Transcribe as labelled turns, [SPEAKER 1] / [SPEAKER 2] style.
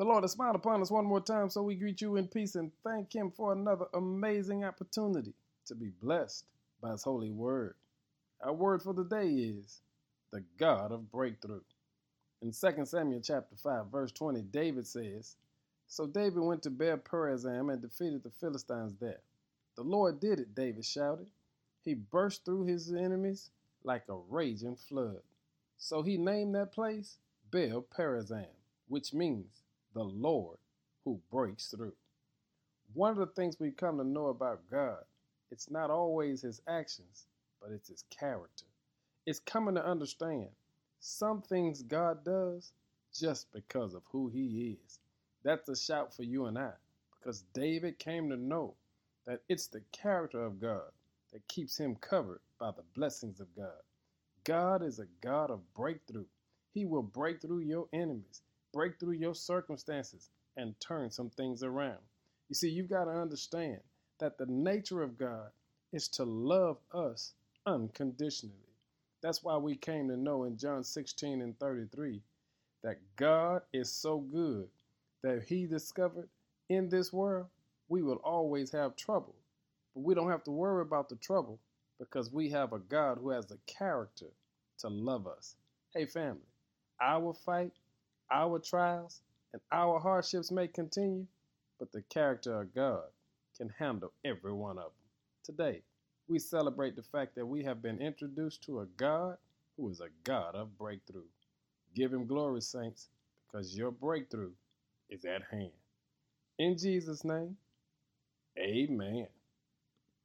[SPEAKER 1] The Lord has smiled upon us one more time, so we greet you in peace and thank Him for another amazing opportunity to be blessed by His holy word. Our word for the day is the God of breakthrough. In 2 Samuel chapter 5, verse 20, David says, So David went to Baal Perazim and defeated the Philistines there. The Lord did it, David shouted. He burst through his enemies like a raging flood. So he named that place Baal Perazim, which means the Lord who breaks through. One of the things we come to know about God, it's not always his actions, but it's his character. It's coming to understand some things God does just because of who he is. That's a shout for you and I, because David came to know that it's the character of God that keeps him covered by the blessings of God. God is a God of breakthrough. He will break through your enemies break through your circumstances and turn some things around. You see, you've got to understand that the nature of God is to love us unconditionally. That's why we came to know in John 16 and 33 that God is so good that He discovered in this world we will always have trouble. But we don't have to worry about the trouble because we have a God who has the character to love us. Hey, family, our fight our trials and our hardships may continue, but the character of God can handle every one of them. Today, we celebrate the fact that we have been introduced to a God who is a God of breakthrough. Give him glory, saints, because your breakthrough is at hand. In Jesus' name, amen.